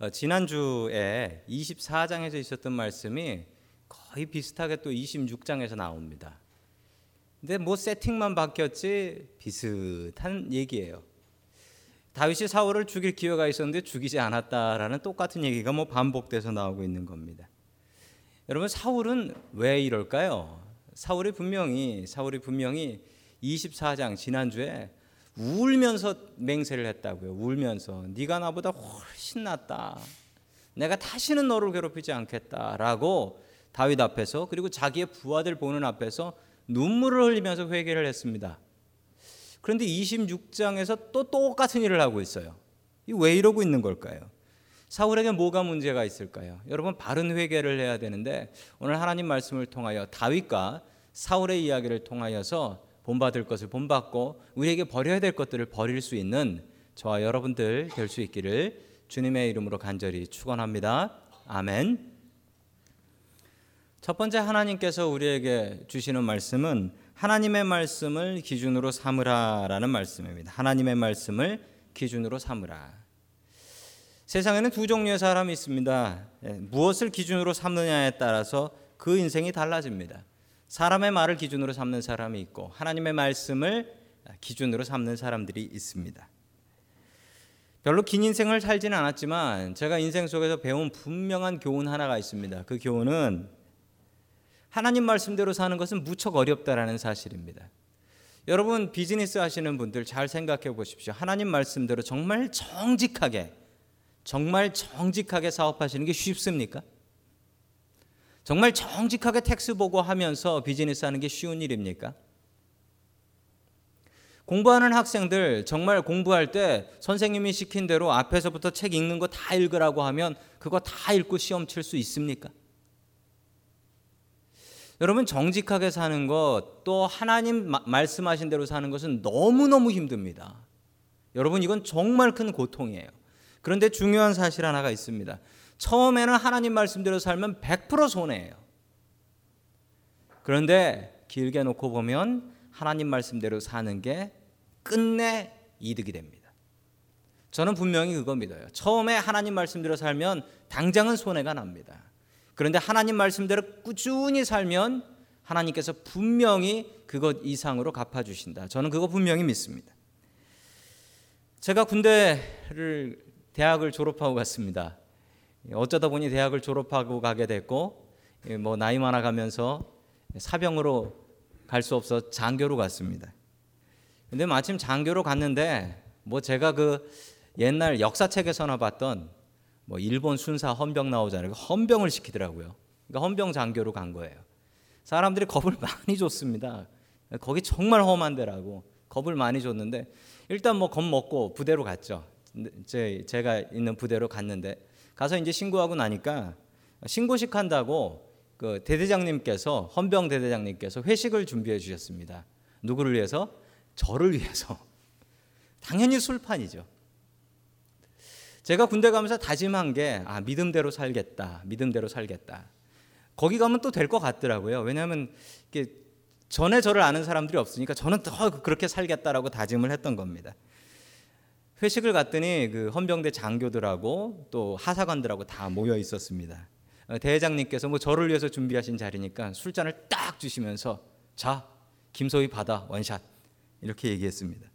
어, 지난주에 24장에서 있었던 말씀이 거의 비슷하게 또 26장에서 나옵니다. 근데 뭐 세팅만 바뀌었지 비슷한 얘기예요. 다윗이 사울을 죽일 기회가 있었는데 죽이지 않았다라는 똑같은 얘기가 뭐 반복돼서 나오고 있는 겁니다. 여러분 사울은 왜 이럴까요? 사울이 분명히 사울이 분명히 24장 지난주에 울면서 맹세를 했다고요. 울면서 네가 나보다 훨씬 낫다. 내가 다시는 너를 괴롭히지 않겠다라고 다윗 앞에서 그리고 자기의 부하들 보는 앞에서 눈물을 흘리면서 회개를 했습니다. 그런데 26장에서 또 똑같은 일을 하고 있어요. 왜 이러고 있는 걸까요? 사울에게 뭐가 문제가 있을까요? 여러분 바른 회개를 해야 되는데 오늘 하나님 말씀을 통하여 다윗과 사울의 이야기를 통하여서 본받을 것을 본받고 우리에게 버려야 될 것들을 버릴 수 있는 저와 여러분들 될 수 있기를 주님의 이름으로 간절히 축원합니다. 아멘. 첫 번째 하나님께서 우리에게 주시는 말씀은 하나님의 말씀을 기준으로 삼으라라는 말씀입니다. 하나님의 말씀을 기준으로 삼으라. 세상에는 두 종류의 사람이 있습니다. 예, 무엇을 기준으로 삼느냐에 따라서 그 인생이 달라집니다. 사람의 말을 기준으로 삼는 사람이 있고 하나님의 말씀을 기준으로 삼는 사람들이 있습니다. 별로 긴 인생을 살지는 않았지만 제가 인생 속에서 배운 분명한 교훈 하나가 있습니다. 그 교훈은 하나님 말씀대로 사는 것은 무척 어렵다라는 사실입니다. 여러분 비즈니스 하시는 분들 잘 생각해 보십시오. 하나님 말씀대로 정말 정직하게 정말 정직하게 사업하시는 게 쉽습니까? 정말 정직하게 tax 보고 하면서 비즈니스 하는 게 쉬운 일입니까? 공부하는 학생들 정말 공부할 때 선생님이 시킨 대로 앞에서부터 책 읽는 거 다 읽으라고 하면 그거 다 읽고 시험 칠 수 있습니까? 여러분 정직하게 사는 것 또 하나님 말씀하신 대로 사는 것은 너무너무 힘듭니다. 여러분 이건 정말 큰 고통이에요. 그런데 중요한 사실 하나가 있습니다. 처음에는 하나님 말씀대로 살면 100% 손해예요. 그런데 길게 놓고 보면 하나님 말씀대로 사는 게 끝내 이득이 됩니다. 저는 분명히 그거 믿어요. 처음에 하나님 말씀대로 살면 당장은 손해가 납니다. 그런데 하나님 말씀대로 꾸준히 살면 하나님께서 분명히 그것 이상으로 갚아주신다. 저는 그거 분명히 믿습니다. 제가 군대를 대학을 졸업하고 갔습니다. 어쩌다 보니 대학을 졸업하고 가게 됐고 뭐 나이 많아 가면서 사병으로 갈 수 없어 장교로 갔습니다. 근데 마침 장교로 갔는데 뭐 제가 그 옛날 역사책에서나 봤던 뭐 일본 순사 헌병 나오잖아요. 헌병을 시키더라고요. 그러니까 헌병 장교로 간 거예요. 사람들이 겁을 많이 줬습니다. 거기 정말 험한 데라고 겁을 많이 줬는데 일단 뭐 겁 먹고 부대로 갔죠. 제 제가 있는 부대로 갔는데 가서 이제 신고하고 나니까 신고식 한다고 그 대대장님께서 헌병 대대장님께서 회식을 준비해 주셨습니다. 누구를 위해서? 저를 위해서. 당연히 술판이죠. 제가 군대 가면서 다짐한 게 아, 믿음대로 살겠다. 믿음대로 살겠다. 거기 가면 또 될 것 같더라고요. 왜냐하면 전에 저를 아는 사람들이 없으니까 저는 더 그렇게 살겠다라고 다짐을 했던 겁니다. 회식을 갔더니 그 헌병대 장교들하고 또 하사관들하고 다 모여 있었습니다. 어, 대회장님께서 뭐 저를 위해서 준비하신 자리니까 술잔을 딱 주시면서 자 김소희 받아 원샷 이렇게 얘기했습니다.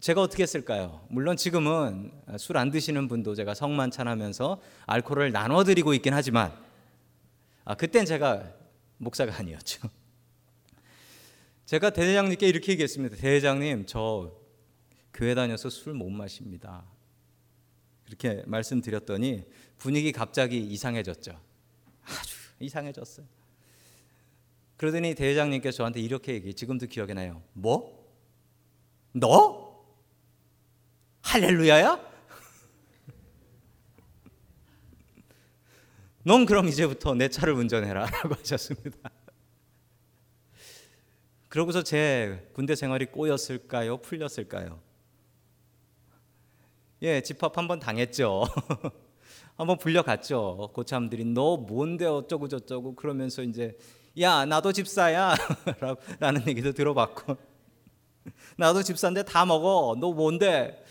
제가 어떻게 했을까요? 물론 지금은 술 안 드시는 분도 제가 성만찬하면서 알코올을 나눠드리고 있긴 하지만 아 그땐 제가 목사가 아니었죠. 제가 대회장님께 이렇게 얘기했습니다. 대회장님 저 교회 다녀서 술 못 마십니다. 이렇게 말씀드렸더니 분위기 갑자기 이상해졌죠. 아주 이상해졌어요. 그러더니 대회장님께서 저한테 이렇게 얘기해. 지금도 기억이 나요. 뭐? 너? 할렐루야야? 넌 그럼 이제부터 내 차를 운전해라 라고 하셨습니다. 그러고서 제 군대 생활이 꼬였을까요? 풀렸을까요? 예, 집합 한번 당했죠. 한번 불려갔죠. 고참들이 너 뭔데 어쩌고 저쩌고 그러면서 이제 야 나도 집사야 라는 얘기도 들어봤고 나도 집사인데 다 먹어 너 뭔데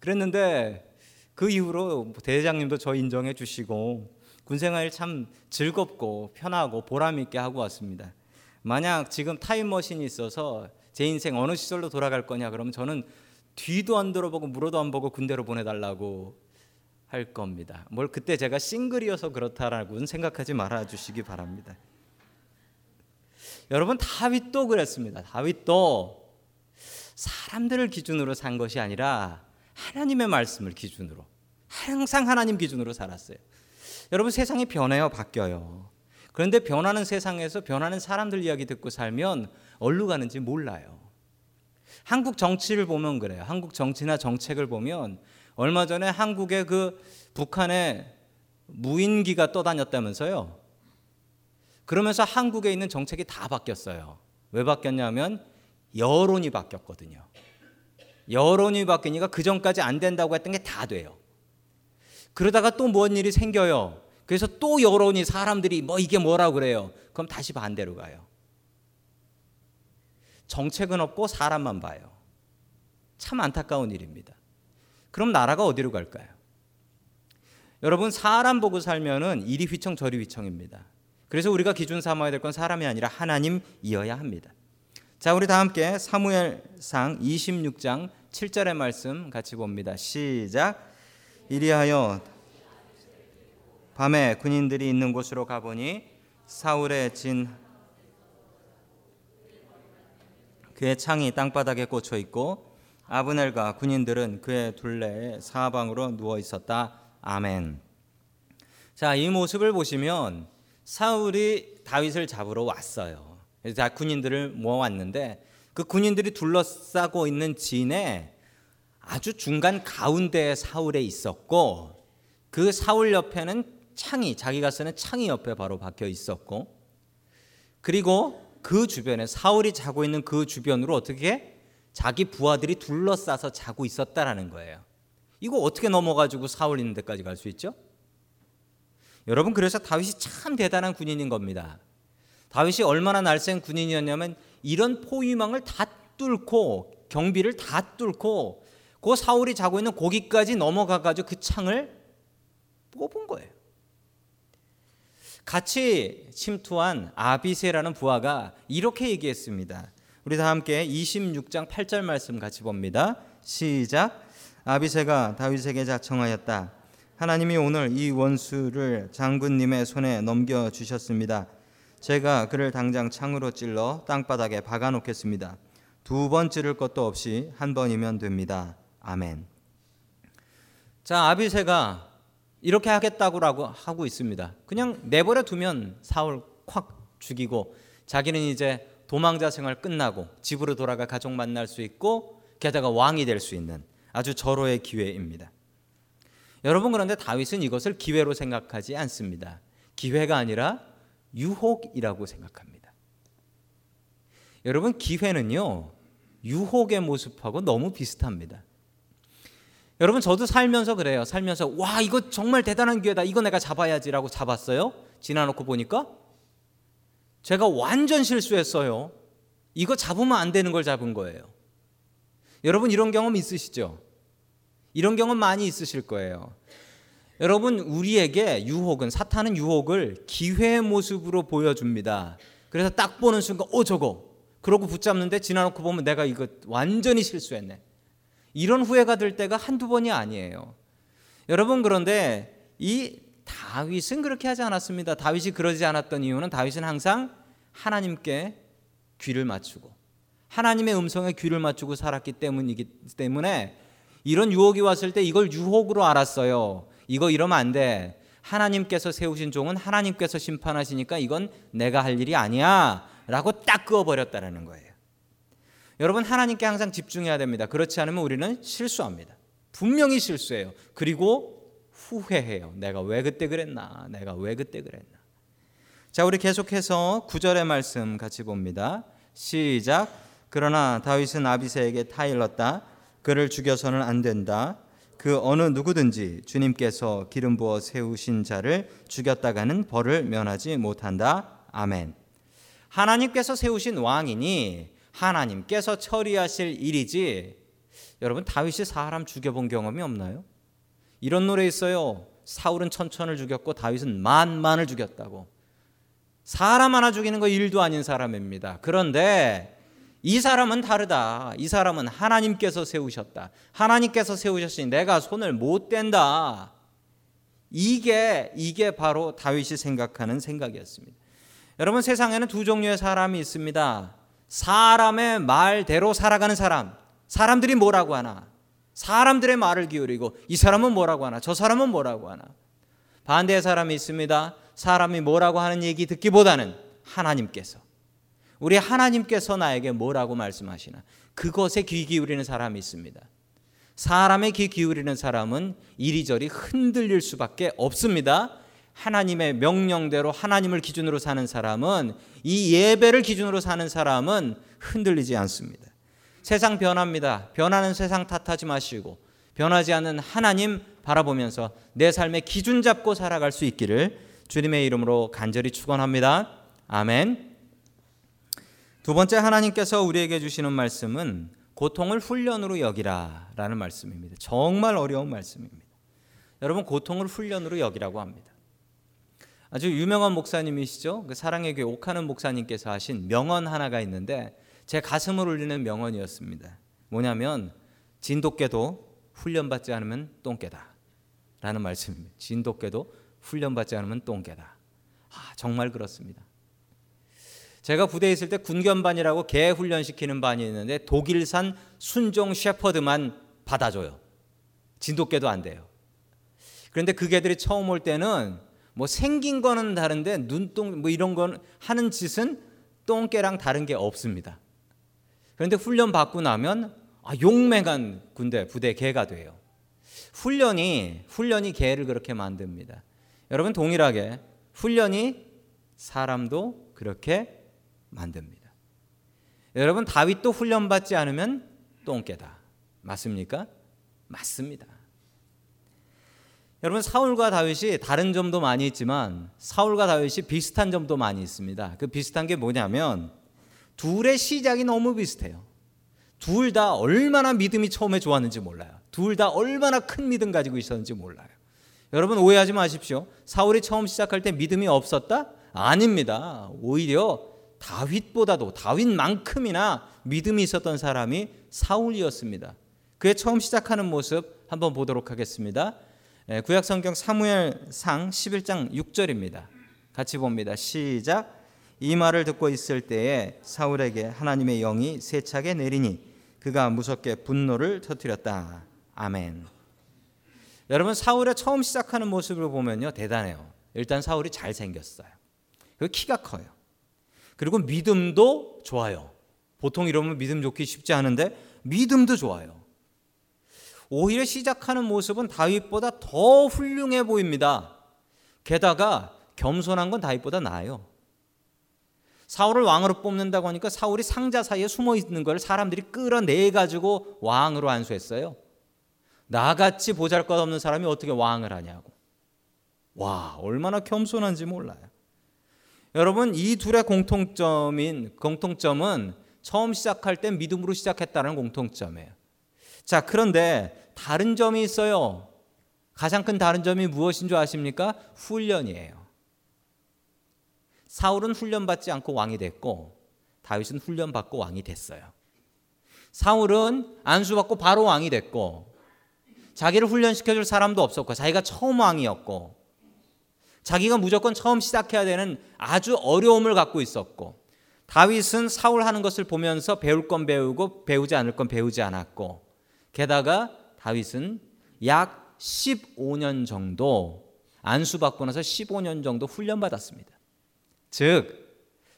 그랬는데 그 이후로 대장님도 저 인정해 주시고 군생활 참 즐겁고 편하고 보람 있게 하고 왔습니다. 만약 지금 타임머신이 있어서 제 인생 어느 시절로 돌아갈 거냐 그러면 저는 뒤도 안 들어보고 물어도 안 보고 군대로 보내달라고 할 겁니다. 뭘 그때 제가 싱글이어서 그렇다라고는 생각하지 말아 주시기 바랍니다. 여러분 다윗도 그랬습니다. 다윗도 사람들을 기준으로 산 것이 아니라 하나님의 말씀을 기준으로 항상 하나님 기준으로 살았어요. 여러분 세상이 변해요, 바뀌어요. 그런데 변하는 세상에서 변하는 사람들 이야기 듣고 살면 어디로 가는지 몰라요. 한국 정치를 보면 그래요. 한국 정치나 정책을 보면 얼마 전에 한국의 그 북한의 무인기가 떠다녔다면서요. 그러면서 한국에 있는 정책이 다 바뀌었어요. 왜 바뀌었냐면 여론이 바뀌었거든요. 여론이 바뀌니까 그 전까지 안 된다고 했던 게 다 돼요. 그러다가 또 뭔 일이 생겨요. 그래서 또 여론이 사람들이 뭐 이게 뭐라 그래요. 그럼 다시 반대로 가요. 정책은 없고 사람만 봐요. 참 안타까운 일입니다. 그럼 나라가 어디로 갈까요? 여러분 사람 보고 살면은 이리 휘청 저리 휘청입니다. 그래서 우리가 기준 삼아야 될 건 사람이 아니라 하나님이어야 합니다. 자, 우리 다 함께 사무엘상 26장 7절의 말씀 같이 봅니다. 시작. 이리하여 밤에 군인들이 있는 곳으로 가보니 사울의 진 그의 창이 땅바닥에 꽂혀 있고 아브넬과 군인들은 그의 둘레에 사방으로 누워 있었다. 아멘. 자, 이 모습을 보시면 사울이 다윗을 잡으러 왔어요. 그래서 군인들을 모아왔는데 그 군인들이 둘러싸고 있는 진에 아주 중간 가운데에 사울에 있었고 그 사울 옆에는 창이 자기가 쓰는 창이 옆에 바로 박혀 있었고 그리고 그 주변에 사울이 자고 있는 그 주변으로 어떻게 자기 부하들이 둘러싸서 자고 있었다라는 거예요. 이거 어떻게 넘어가지고 사울 있는 데까지 갈 수 있죠? 여러분 그래서 다윗이 참 대단한 군인인 겁니다. 다윗이 얼마나 날쌘 군인이었냐면 이런 포위망을 다 뚫고 경비를 다 뚫고 그 사울이 자고 있는 고기까지 넘어가 가지고 그 창을 뽑은 거예요. 같이 침투한 아비세라는 부하가 이렇게 얘기했습니다. 우리 다 함께 26장 8절 말씀 같이 봅니다. 시작. 아비세가 다윗에게 자청하였다. 하나님이 오늘 이 원수를 장군님의 손에 넘겨 주셨습니다. 제가 그를 당장 창으로 찔러 땅바닥에 박아 놓겠습니다. 두 번 찌를 것도 없이 한 번이면 됩니다. 아멘. 자, 아비세가 이렇게 하겠다고 하고 있습니다. 그냥 내버려 두면 사울 콱 죽이고 자기는 이제 도망자 생활 끝나고 집으로 돌아가 가족 만날 수 있고 게다가 왕이 될 수 있는 아주 절호의 기회입니다. 여러분 그런데 다윗은 이것을 기회로 생각하지 않습니다. 기회가 아니라 유혹이라고 생각합니다. 여러분 기회는요 유혹의 모습하고 너무 비슷합니다. 여러분 저도 살면서 그래요. 살면서 와 이거 정말 대단한 기회다. 이거 내가 잡아야지라고 잡았어요. 지나놓고 보니까 제가 완전 실수했어요. 이거 잡으면 안 되는 걸 잡은 거예요. 여러분 이런 경험 있으시죠? 이런 경험 많이 있으실 거예요. 여러분 우리에게 유혹은 사탄은 유혹을 기회의 모습으로 보여줍니다. 그래서 딱 보는 순간 어 저거 그러고 붙잡는데 지나놓고 보면 내가 이거 완전히 실수했네. 이런 후회가 들 때가 한두 번이 아니에요. 여러분 그런데 이 다윗은 그렇게 하지 않았습니다. 다윗이 그러지 않았던 이유는 다윗은 항상 하나님께 귀를 맞추고 하나님의 음성에 귀를 맞추고 살았기 때문이기 때문에 이런 유혹이 왔을 때 이걸 유혹으로 알았어요. 이거 이러면 안 돼. 하나님께서 세우신 종은 하나님께서 심판하시니까 이건 내가 할 일이 아니야. 라고 딱 그어버렸다는 거예요. 여러분 하나님께 항상 집중해야 됩니다. 그렇지 않으면 우리는 실수합니다. 분명히 실수해요. 그리고 후회해요. 내가 왜 그때 그랬나? 내가 왜 그때 그랬나? 자, 우리 계속해서 구절의 말씀 같이 봅니다. 시작. 그러나 다윗은 아비세에게 타일렀다. 그를 죽여서는 안 된다. 그 어느 누구든지 주님께서 기름 부어 세우신 자를 죽였다가는 벌을 면하지 못한다. 아멘. 하나님께서 세우신 왕이니 하나님께서 처리하실 일이지 여러분 다윗이 사람 죽여본 경험이 없나요? 이런 노래 있어요. 사울은 천천을 죽였고 다윗은 만만을 죽였다고. 사람 하나 죽이는 거 일도 아닌 사람입니다. 그런데 이 사람은 다르다. 이 사람은 하나님께서 세우셨다. 하나님께서 세우셨으니 내가 손을 못 댄다. 이게 이게 바로 다윗이 생각하는 생각이었습니다. 여러분 세상에는 두 종류의 사람이 있습니다. 사람의 말대로 살아가는 사람. 사람들이 뭐라고 하나? 사람들의 말을 기울이고 이 사람은 뭐라고 하나? 저 사람은 뭐라고 하나? 반대의 사람이 있습니다. 사람이 뭐라고 하는 얘기 듣기보다는 하나님께서 우리 하나님께서 나에게 뭐라고 말씀하시나 그것에 귀 기울이는 사람이 있습니다. 사람의 귀 기울이는 사람은 이리저리 흔들릴 수밖에 없습니다. 하나님의 명령대로 하나님을 기준으로 사는 사람은 이 예배를 기준으로 사는 사람은 흔들리지 않습니다. 세상 변합니다. 변하는 세상 탓하지 마시고 변하지 않는 하나님 바라보면서 내 삶의 기준 잡고 살아갈 수 있기를 주님의 이름으로 간절히 축원합니다. 아멘. 두 번째 하나님께서 우리에게 주시는 말씀은 고통을 훈련으로 여기라라는 말씀입니다. 정말 어려운 말씀입니다. 여러분 고통을 훈련으로 여기라고 합니다. 아주 유명한 목사님이시죠. 그 사랑의 교회 옥하는 목사님께서 하신 명언 하나가 있는데 제 가슴을 울리는 명언이었습니다. 뭐냐면 진돗개도 훈련받지 않으면 똥개다. 라는 말씀입니다. 진돗개도 훈련받지 않으면 똥개다. 아, 정말 그렇습니다. 제가 부대에 있을 때 군견반이라고 개 훈련시키는 반이 있는데 독일산 순종 셰퍼드만 받아줘요. 진돗개도 안 돼요. 그런데 그 개들이 처음 올 때는 뭐 생긴 거는 다른데 눈동 뭐 이런 건 하는 짓은 똥개랑 다른 게 없습니다. 그런데 훈련 받고 나면 아, 용맹한 군대 부대 개가 돼요. 훈련이 훈련이 개를 그렇게 만듭니다. 여러분 동일하게 훈련이 사람도 그렇게 만듭니다. 여러분 다윗도 훈련 받지 않으면 똥개다. 맞습니까? 맞습니다. 여러분 사울과 다윗이 다른 점도 많이 있지만 사울과 다윗이 비슷한 점도 많이 있습니다. 그 비슷한 게 뭐냐면 둘의 시작이 너무 비슷해요. 둘 다 얼마나 믿음이 처음에 좋았는지 몰라요. 둘 다 얼마나 큰 믿음 가지고 있었는지 몰라요. 여러분 오해하지 마십시오. 사울이 처음 시작할 때 믿음이 없었다? 아닙니다. 오히려 다윗보다도 다윗만큼이나 믿음이 있었던 사람이 사울이었습니다. 그의 처음 시작하는 모습 한번 보도록 하겠습니다. 예, 구약 성경 사무엘상 11장 6절입니다. 같이 봅니다. 시작. 이 말을 듣고 있을 때에 사울에게 하나님의 영이 세차게 내리니 그가 무섭게 분노를 터뜨렸다. 아멘. 여러분 사울의 처음 시작하는 모습을 보면요 대단해요. 일단 사울이 잘 생겼어요. 그 키가 커요. 그리고 믿음도 좋아요. 보통 이러면 믿음 좋기 쉽지 않은데 믿음도 좋아요. 오히려 시작하는 모습은 다윗보다 더 훌륭해 보입니다. 게다가 겸손한 건 다윗보다 나아요. 사울을 왕으로 뽑는다고 하니까 사울이 상자 사이에 숨어 있는 걸 사람들이 끌어내 가지고 왕으로 안수했어요. 나같이 보잘것없는 사람이 어떻게 왕을 하냐고. 와, 얼마나 겸손한지 몰라요. 여러분, 이 둘의 공통점인 공통점은 처음 시작할 때 믿음으로 시작했다는 공통점이에요. 자, 그런데 다른 점이 있어요. 가장 큰 다른 점이 무엇인 줄 아십니까? 훈련이에요. 사울은 훈련받지 않고 왕이 됐고 다윗은 훈련받고 왕이 됐어요. 사울은 안수받고 바로 왕이 됐고 자기를 훈련시켜줄 사람도 없었고 자기가 처음 왕이었고 자기가 무조건 처음 시작해야 되는 아주 어려움을 갖고 있었고 다윗은 사울 하는 것을 보면서 배울 건 배우고 배우지 않을 건 배우지 않았고 게다가 다윗은 약 15년 정도 안수받고 나서 15년 정도 훈련받았습니다. 즉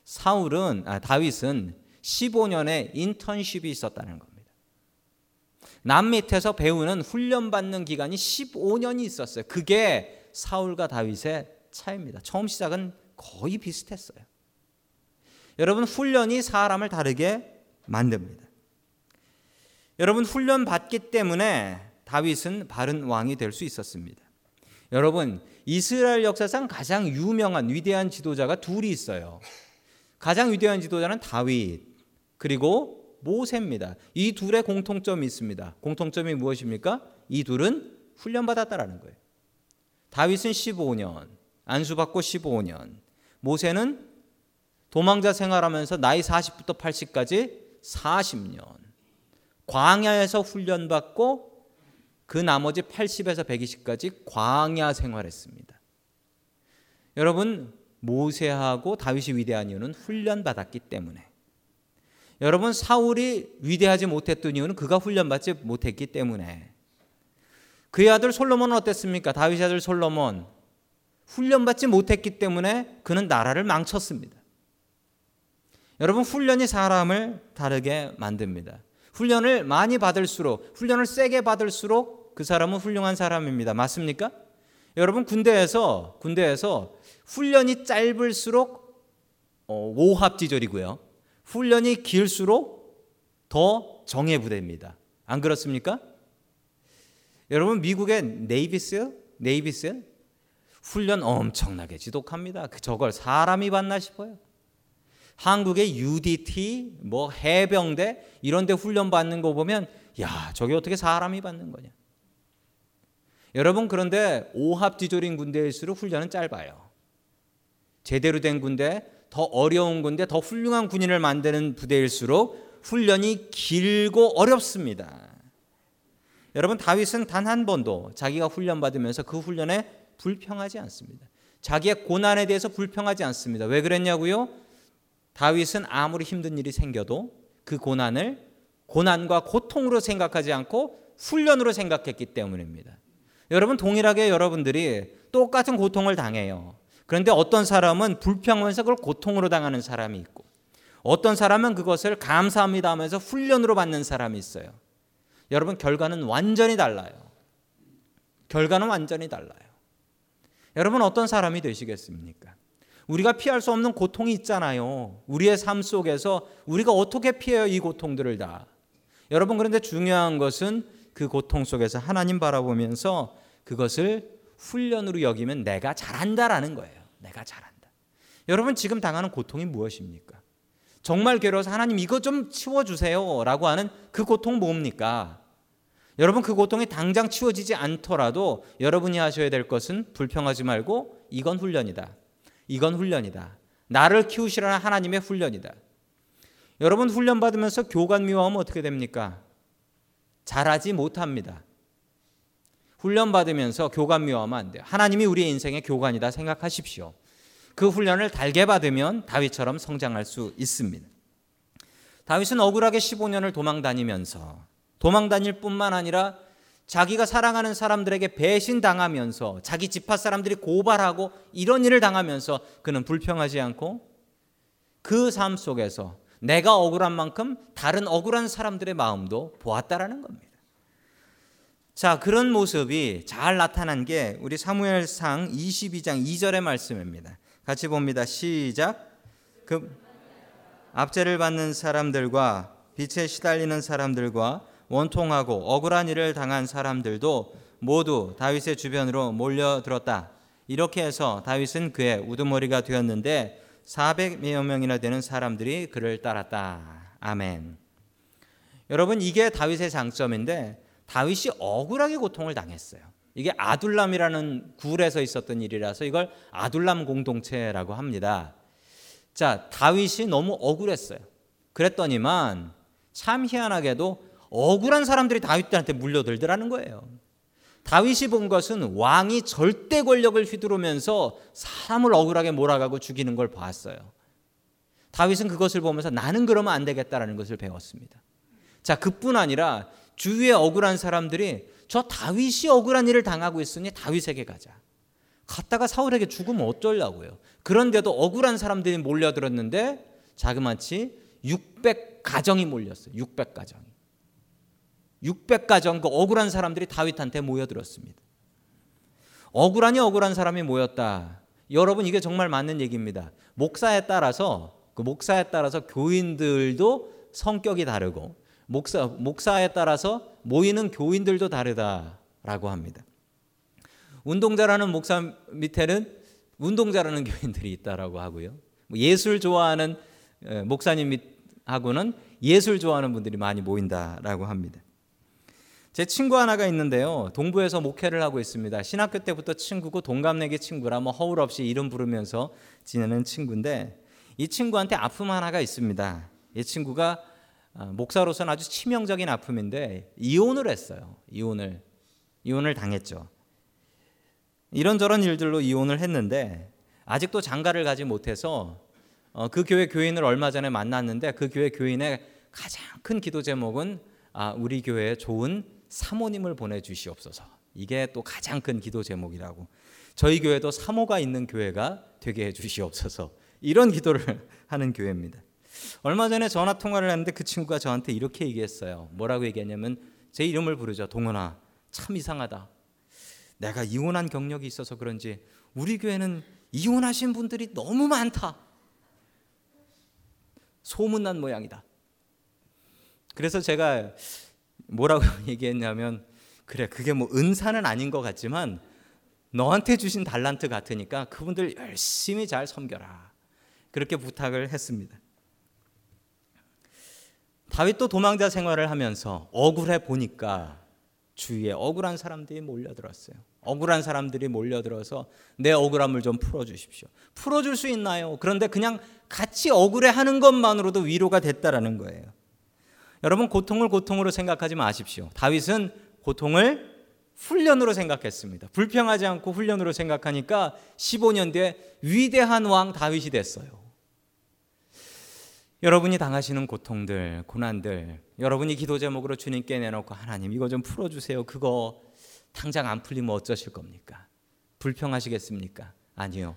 사울은 아, 다윗은 15년의 인턴십이 있었다는 겁니다. 남 밑에서 배우는 훈련받는 기간이 15년이 있었어요. 그게 사울과 다윗의 차이입니다. 처음 시작은 거의 비슷했어요. 여러분 훈련이 사람을 다르게 만듭니다. 여러분 훈련 받기 때문에 다윗은 바른 왕이 될 수 있었습니다. 여러분 이스라엘 역사상 가장 유명한 위대한 지도자가 둘이 있어요. 가장 위대한 지도자는 다윗 그리고 모세입니다. 이 둘의 공통점이 있습니다. 공통점이 무엇입니까? 이 둘은 훈련받았다라는 거예요. 다윗은 15년, 안수받고 15년, 모세는 도망자 생활하면서 나이 40부터 80까지 40년, 광야에서 훈련받고 그 나머지 80에서 120까지 광야 생활했습니다. 여러분 모세하고 다윗이 위대한 이유는 훈련받았기 때문에. 여러분 사울이 위대하지 못했던 이유는 그가 훈련받지 못했기 때문에. 그의 아들 솔로몬은 어땠습니까? 다윗의 아들 솔로몬 훈련받지 못했기 때문에 그는 나라를 망쳤습니다. 여러분 훈련이 사람을 다르게 만듭니다. 훈련을 많이 받을수록 훈련을 세게 받을수록 그 사람은 훌륭한 사람입니다. 맞습니까? 여러분 군대에서 군대에서 훈련이 짧을수록 어, 오합지졸이고요. 훈련이 길수록 더 정예 부대입니다. 안 그렇습니까? 여러분 미국의 Navy SEALs Navy SEALs 훈련 엄청나게 지독합니다. 그 저걸 사람이 받나 싶어요. 한국의 UDT 뭐 해병대 이런 데 훈련 받는 거 보면 야, 저게 어떻게 사람이 받는 거냐. 여러분 그런데 오합 지졸인 군대일수록 훈련은 짧아요. 제대로 된 군대, 더 어려운 군대, 더 훌륭한 군인을 만드는 부대일수록 훈련이 길고 어렵습니다. 여러분 다윗은 단 한 번도 자기가 훈련 받으면서 그 훈련에 불평하지 않습니다. 자기의 고난에 대해서 불평하지 않습니다. 왜 그랬냐고요? 다윗은 아무리 힘든 일이 생겨도 그 고난을 고난과 고통으로 생각하지 않고 훈련으로 생각했기 때문입니다. 여러분 동일하게 여러분들이 똑같은 고통을 당해요. 그런데 어떤 사람은 불평하면서 그걸 고통으로 당하는 사람이 있고 어떤 사람은 그것을 감사합니다 하면서 훈련으로 받는 사람이 있어요. 여러분 결과는 완전히 달라요. 결과는 완전히 달라요. 여러분 어떤 사람이 되시겠습니까? 우리가 피할 수 없는 고통이 있잖아요. 우리의 삶 속에서 우리가 어떻게 피해요 이 고통들을 다. 여러분 그런데 중요한 것은 그 고통 속에서 하나님 바라보면서 그것을 훈련으로 여기면 내가 잘한다라는 거예요. 내가 잘한다. 여러분 지금 당하는 고통이 무엇입니까? 정말 괴로워서 하나님 이거 좀 치워주세요 라고 하는 그 고통 뭡니까? 여러분 그 고통이 당장 치워지지 않더라도 여러분이 하셔야 될 것은 불평하지 말고 이건 훈련이다. 이건 훈련이다. 나를 키우시라는 하나님의 훈련이다. 여러분 훈련 받으면서 교관 미워하면 어떻게 됩니까? 잘하지 못합니다. 훈련 받으면서 교관 미워하면 안 돼요. 하나님이 우리의 인생의 교관이다 생각하십시오. 그 훈련을 달게 받으면 다윗처럼 성장할 수 있습니다. 다윗은 억울하게 15년을 도망 다니면서 도망 다닐 뿐만 아니라 자기가 사랑하는 사람들에게 배신당하면서 자기 집합 사람들이 고발하고 이런 일을 당하면서 그는 불평하지 않고 그 삶 속에서 내가 억울한 만큼 다른 억울한 사람들의 마음도 보았다라는 겁니다. 자, 그런 모습이 잘 나타난 게 우리 사무엘상 22장 2절의 말씀입니다. 같이 봅니다. 시작. 그 압제를 받는 사람들과 빛에 시달리는 사람들과 원통하고 억울한 일을 당한 사람들도 모두 다윗의 주변으로 몰려들었다. 이렇게 해서 다윗은 그의 우두머리가 되었는데 400여 명이나 되는 사람들이 그를 따랐다. 아멘. 여러분 이게 다윗의 장점인데 다윗이 억울하게 고통을 당했어요. 이게 아둘람이라는 굴에서 있었던 일이라서 이걸 아둘람 공동체라고 합니다. 자, 다윗이 너무 억울했어요. 그랬더니만 참 희한하게도 억울한 사람들이 다윗한테 물려들더라는 거예요. 다윗이 본 것은 왕이 절대 권력을 휘두르면서 사람을 억울하게 몰아가고 죽이는 걸 봤어요. 다윗은 그것을 보면서 나는 그러면 안 되겠다라는 것을 배웠습니다. 자, 그뿐 아니라 주위에 억울한 사람들이 저 다윗이 억울한 일을 당하고 있으니 다윗에게 가자. 갔다가 사울에게 죽으면 어쩌려고요. 그런데도 억울한 사람들이 몰려들었는데 자그마치 600 가정이 몰렸어요. 600 가정이. 600가정 그 억울한 사람들이 다윗한테 모여들었습니다. 억울하니 억울한 사람이 모였다. 여러분 이게 정말 맞는 얘기입니다. 목사에 따라서 그 목사에 따라서 교인들도 성격이 다르고 목사 목사에 따라서 모이는 교인들도 다르다라고 합니다. 운동자라는 목사 밑에는 운동자라는 교인들이 있다라고 하고요. 뭐 예술 좋아하는 목사님하고는 예술 좋아하는 분들이 많이 모인다라고 합니다. 제 친구 하나가 있는데요. 동부에서 목회를 하고 있습니다. 신학교 때부터 친구고 동갑내기 친구라 뭐 허울 없이 이름 부르면서 지내는 친구인데 이 친구한테 아픔 하나가 있습니다. 이 친구가 아, 목사로서는 아주 치명적인 아픔인데 이혼을 했어요. 이혼을 이혼을 당했죠. 이런저런 일들로 이혼을 했는데 아직도 장가를 가지 못해서 어, 그 교회 교인을 얼마 전에 만났는데 그 교회 교인의 가장 큰 기도 제목은 아, 우리 교회에 좋은 사모님을 보내주시옵소서. 이게 또 가장 큰 기도 제목이라고. 저희 교회도 사모가 있는 교회가 되게 해주시옵소서. 이런 기도를 하는 교회입니다. 얼마 전에 전화 통화를 했는데 그 친구가 저한테 이렇게 얘기했어요. 뭐라고 얘기했냐면 제 이름을 부르죠. 동원아, 참 이상하다. 내가 이혼한 경력이 있어서 그런지 우리 교회는 이혼하신 분들이 너무 많다. 소문난 모양이다. 그래서 제가 뭐라고 얘기했냐면 그래 그게 뭐 은사는 아닌 것 같지만 너한테 주신 달란트 같으니까 그분들 열심히 잘 섬겨라. 그렇게 부탁을 했습니다. 다윗도 도망자 생활을 하면서 억울해 보니까 주위에 억울한 사람들이 몰려들었어요. 억울한 사람들이 몰려들어서 내 억울함을 좀 풀어주십시오. 풀어줄 수 있나요? 그런데 그냥 같이 억울해 하는 것만으로도 위로가 됐다라는 거예요. 여러분 고통을 고통으로 생각하지 마십시오. 다윗은 고통을 훈련으로 생각했습니다. 불평하지 않고 훈련으로 생각하니까 15년 뒤에 위대한 왕 다윗이 됐어요. 여러분이 당하시는 고통들, 고난들, 여러분이 기도 제목으로 주님께 내놓고 하나님 이거 좀 풀어주세요. 그거 당장 안 풀리면 어쩌실 겁니까? 불평하시겠습니까? 아니요.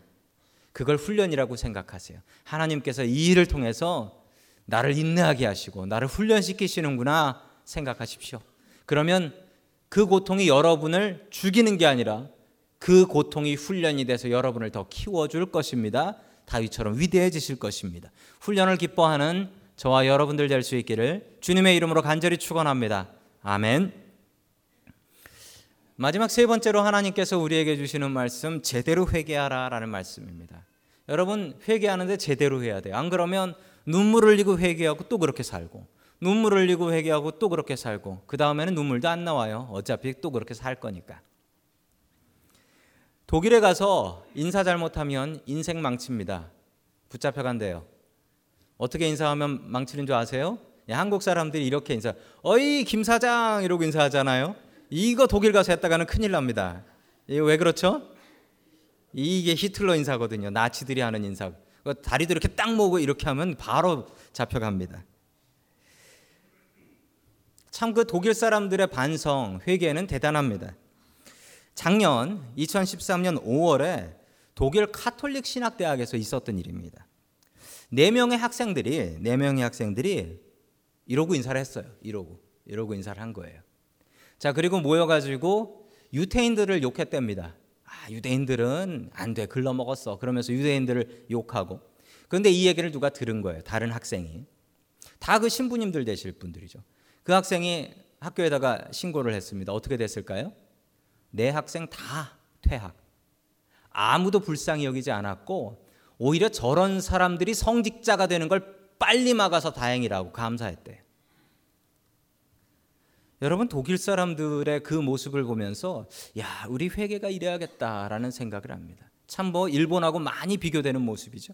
그걸 훈련이라고 생각하세요. 하나님께서 이 일을 통해서 나를 인내하게 하시고 나를 훈련시키시는구나 생각하십시오. 그러면 그 고통이 여러분을 죽이는 게 아니라 그 고통이 훈련이 돼서 여러분을 더 키워줄 것입니다. 다윗처럼 위대해지실 것입니다. 훈련을 기뻐하는 저와 여러분들 될 수 있기를 주님의 이름으로 간절히 축원합니다. 아멘. 마지막 세 번째로 하나님께서 우리에게 주시는 말씀 제대로 회개하라라는 말씀입니다. 여러분 회개하는데 제대로 해야 돼요. 안 그러면 눈물 흘리고 회개하고 또 그렇게 살고 눈물 흘리고 회개하고 또 그렇게 살고 그 다음에는 눈물도 안 나와요. 어차피 또 그렇게 살 거니까. 독일에 가서 인사 잘못하면 인생 망칩니다. 붙잡혀 간대요. 어떻게 인사하면 망치는 줄 아세요? 예, 한국 사람들이 이렇게 인사, 어이 김 사장 이러고 인사하잖아요. 이거 독일 가서 했다가는 큰일 납니다. 왜 그렇죠? 이게 히틀러 인사거든요. 나치들이 하는 인사. 다리도 이렇게 딱 모으고 이렇게 하면 바로 잡혀갑니다. 참 그 독일 사람들의 반성, 회개는 대단합니다. 작년 2013년 5월에 독일 카톨릭 신학대학에서 있었던 일입니다. 네 명의 학생들이 네 명의 학생들이 이러고 인사를 했어요. 이러고 이러고 인사를 한 거예요. 자 그리고 모여가지고 유태인들을 욕했답니다. 아, 유대인들은 안 돼, 글러 먹었어. 그러면서 유대인들을 욕하고. 그런데 이 얘기를 누가 들은 거예요. 다른 학생이. 다 그 신부님들 되실 분들이죠. 그 학생이 학교에다가 신고를 했습니다. 어떻게 됐을까요? 네 학생 다 퇴학. 아무도 불쌍히 여기지 않았고 오히려 저런 사람들이 성직자가 되는 걸 빨리 막아서 다행이라고 감사했대. 여러분 독일 사람들의 그 모습을 보면서 야 우리 회계가 이래야겠다라는 생각을 합니다. 참 뭐 일본하고 많이 비교되는 모습이죠.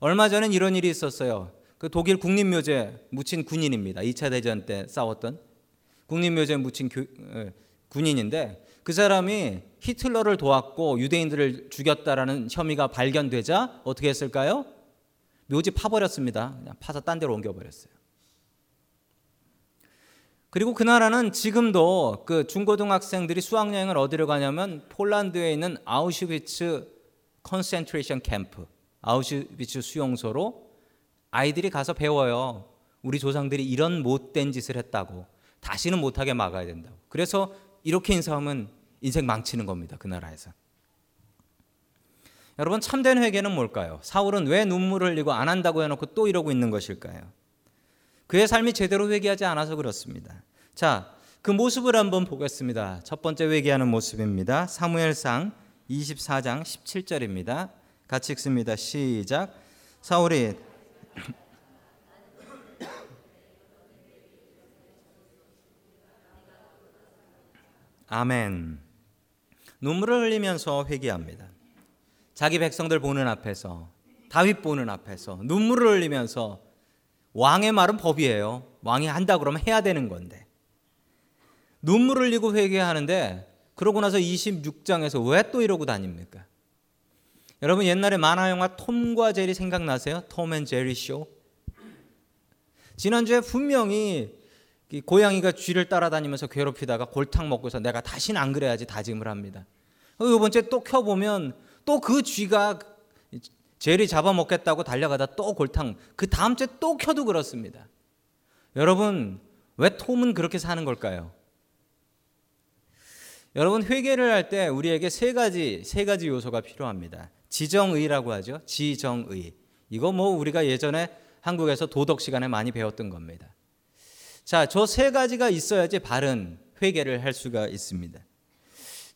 얼마 전엔 이런 일이 있었어요. 그 독일 국립묘제 묻힌 군인입니다. 2차 대전 때 싸웠던 국립묘제 묻힌 교, 에, 군인인데 그 사람이 히틀러를 도왔고 유대인들을 죽였다라는 혐의가 발견되자 어떻게 했을까요? 묘지 파버렸습니다. 그냥 파서 딴 데로 옮겨버렸어요. 그리고 그 나라는 지금도 그 중고등학생들이 수학여행을 어디로 가냐면 폴란드에 있는 아우슈비츠 concentration camp, 아우슈비츠 수용소로 아이들이 가서 배워요. 우리 조상들이 이런 못된 짓을 했다고 다시는 못하게 막아야 된다고. 그래서 이렇게 인사하면 인생 망치는 겁니다. 그 나라에서. 여러분 참된 회개는 뭘까요? 사울은 왜 눈물을 흘리고 안 한다고 해놓고 또 이러고 있는 것일까요? 그의 삶이 제대로 회개하지 않아서 그렇습니다. 자, 그 모습을 한번 보겠습니다. 첫 번째 회개하는 모습입니다. 사무엘상 24장 17절입니다. 같이 읽습니다. 시작. 사울이 아멘. 눈물을 흘리면서 회개합니다. 자기 백성들 보는 앞에서 다윗 보는 앞에서 눈물을 흘리면서 왕의 말은 법이에요. 왕이 한다 그러면 해야 되는 건데. 눈물을 흘리고 회개하는데 그러고 나서 26장에서 왜 또 이러고 다닙니까? 여러분 옛날에 만화 영화 톰과 제리 생각나세요? 톰 앤 제리 쇼. 지난주에 분명히 고양이가 쥐를 따라다니면서 괴롭히다가 골탕 먹고서 내가 다시는 안 그래야지 다짐을 합니다. 이번 주에 또 켜보면 또 그 쥐가 제리 잡아먹겠다고 달려가다 또 골탕 그 다음 주에 또 켜도 그렇습니다. 여러분 왜 톰은 그렇게 사는 걸까요? 여러분 회개를 할 때 우리에게 세 가지 세 가지 요소가 필요합니다. 지정의라고 하죠. 지정의. 이거 뭐 우리가 예전에 한국에서 도덕 시간에 많이 배웠던 겁니다. 자, 저 세 가지가 있어야지 바른 회개를 할 수가 있습니다.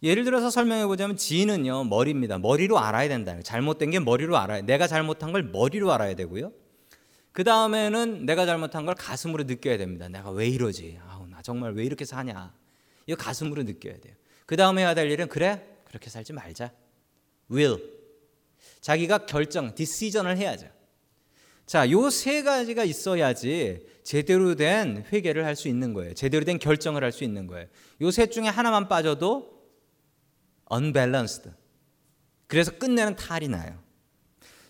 예를 들어서 설명해 보자면 지는요 머리입니다. 머리로 알아야 된다. 잘못된 게 머리로 알아야. 내가 잘못한 걸 머리로 알아야 되고요. 그 다음에는 내가 잘못한 걸 가슴으로 느껴야 됩니다. 내가 왜 이러지? 아우 나 정말 왜 이렇게 사냐? 이거 가슴으로 느껴야 돼요. 그 다음에 해야 될 일은 그래 그렇게 살지 말자. will 자기가 결정, 디시전을 해야죠. 자, 요 세 가지가 있어야지 제대로 된 회개를 할 수 있는 거예요. 제대로 된 결정을 할 수 있는 거예요. 요 셋 중에 하나만 빠져도 unbalanced. 그래서 끝내는 탈이 나요.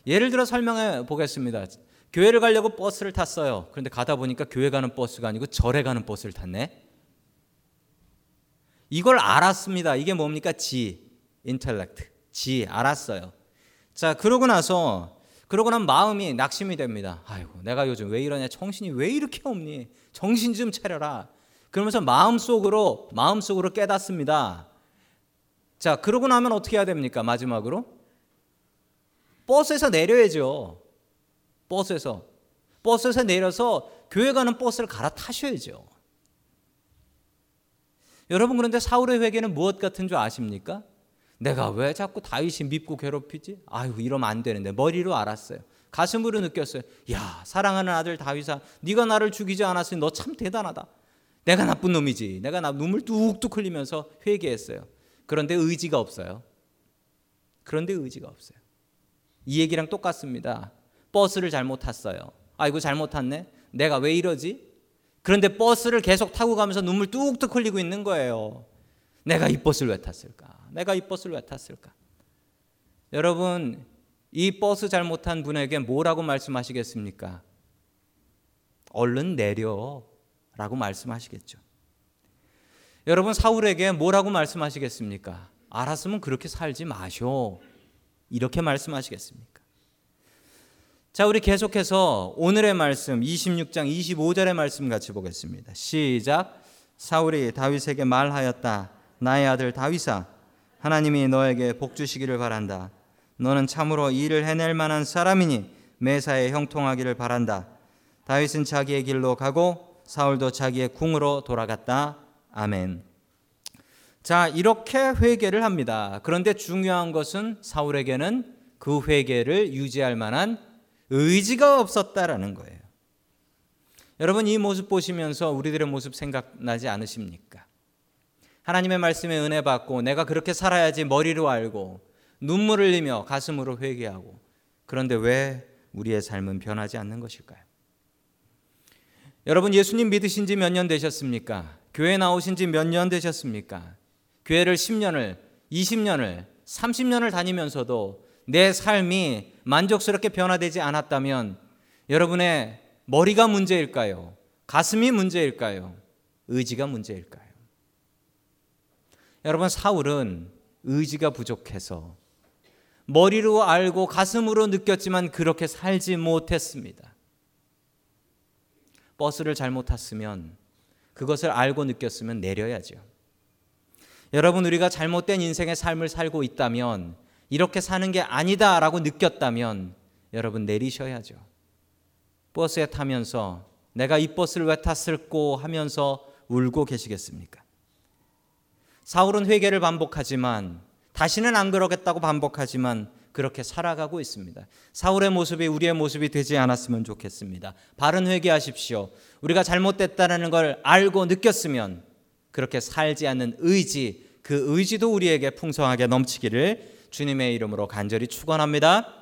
예를 들어 설명해 보겠습니다. 교회를 가려고 버스를 탔어요. 그런데 가다 보니까 교회 가는 버스가 아니고 절에 가는 버스를 탔네. 이걸 알았습니다. 이게 뭡니까? 지, intellect. 지, 알았어요. 자, 그러고 나서 그러고 난 마음이 낙심이 됩니다. 아이고, 내가 요즘 왜 이러냐? 정신이 왜 이렇게 없니? 정신 좀 차려라. 그러면서 마음속으로 마음속으로 깨닫습니다. 자, 그러고 나면 어떻게 해야 됩니까? 마지막으로 버스에서 내려야죠. 버스에서 버스에서 내려서 교회 가는 버스를 갈아타셔야죠. 여러분 그런데 사울의 회개는 무엇 같은 줄 아십니까? 내가 왜 자꾸 다윗이 밉고 괴롭히지? 아유 이러면 안 되는데 머리로 알았어요. 가슴으로 느꼈어요. 야 사랑하는 아들 다윗아, 네가 나를 죽이지 않았으니 너 참 대단하다. 내가 나쁜 놈이지. 내가 나 눈물 뚝뚝 흘리면서 회개했어요. 그런데 의지가 없어요. 그런데 의지가 없어요. 이 얘기랑 똑같습니다. 버스를 잘못 탔어요. 아이고 잘못 탔네. 내가 왜 이러지? 그런데 버스를 계속 타고 가면서 눈물 뚝뚝 흘리고 있는 거예요. 내가 이 버스를 왜 탔을까? 내가 이 버스를 왜 탔을까? 여러분, 이 버스 잘못한 분에게 뭐라고 말씀하시겠습니까? 얼른 내려. 라고 말씀하시겠죠. 여러분, 사울에게 뭐라고 말씀하시겠습니까? 알았으면 그렇게 살지 마쇼. 이렇게 말씀하시겠습니까? 자, 우리 계속해서 오늘의 말씀 26장 25절의 말씀 같이 보겠습니다. 시작. 사울이 다윗에게 말하였다. 나의 아들 다윗아 하나님이 너에게 복 주시기를 바란다. 너는 참으로 일을 해낼 만한 사람이니 매사에 형통하기를 바란다. 다윗은 자기의 길로 가고 사울도 자기의 궁으로 돌아갔다. 아멘. 자, 이렇게 회개를 합니다. 그런데 중요한 것은 사울에게는 그 회개를 유지할 만한 의지가 없었다라는 거예요. 여러분 이 모습 보시면서 우리들의 모습 생각나지 않으십니까? 하나님의 말씀에 은혜 받고 내가 그렇게 살아야지 머리로 알고 눈물을 흘리며 가슴으로 회개하고 그런데 왜 우리의 삶은 변하지 않는 것일까요? 여러분 예수님 믿으신 지 몇 년 되셨습니까? 교회 나오신 지 몇 년 되셨습니까? 교회를 10년을, 20년을, 30년을 다니면서도 내 삶이 만족스럽게 변화되지 않았다면 여러분의 머리가 문제일까요? 가슴이 문제일까요? 의지가 문제일까요? 여러분 사울은 의지가 부족해서 머리로 알고 가슴으로 느꼈지만 그렇게 살지 못했습니다. 버스를 잘못 탔으면 그것을 알고 느꼈으면 내려야죠. 여러분 우리가 잘못된 인생의 삶을 살고 있다면 이렇게 사는 게 아니다라고 느꼈다면 여러분 내리셔야죠. 버스에 타면서 내가 이 버스를 왜 탔을꼬 하면서 울고 계시겠습니까? 사울은 회개를 반복하지만 다시는 안 그러겠다고 반복하지만 그렇게 살아가고 있습니다. 사울의 모습이 우리의 모습이 되지 않았으면 좋겠습니다. 바른 회개하십시오. 우리가 잘못됐다는 걸 알고 느꼈으면 그렇게 살지 않는 의지, 그 의지도 우리에게 풍성하게 넘치기를 주님의 이름으로 간절히 축원합니다.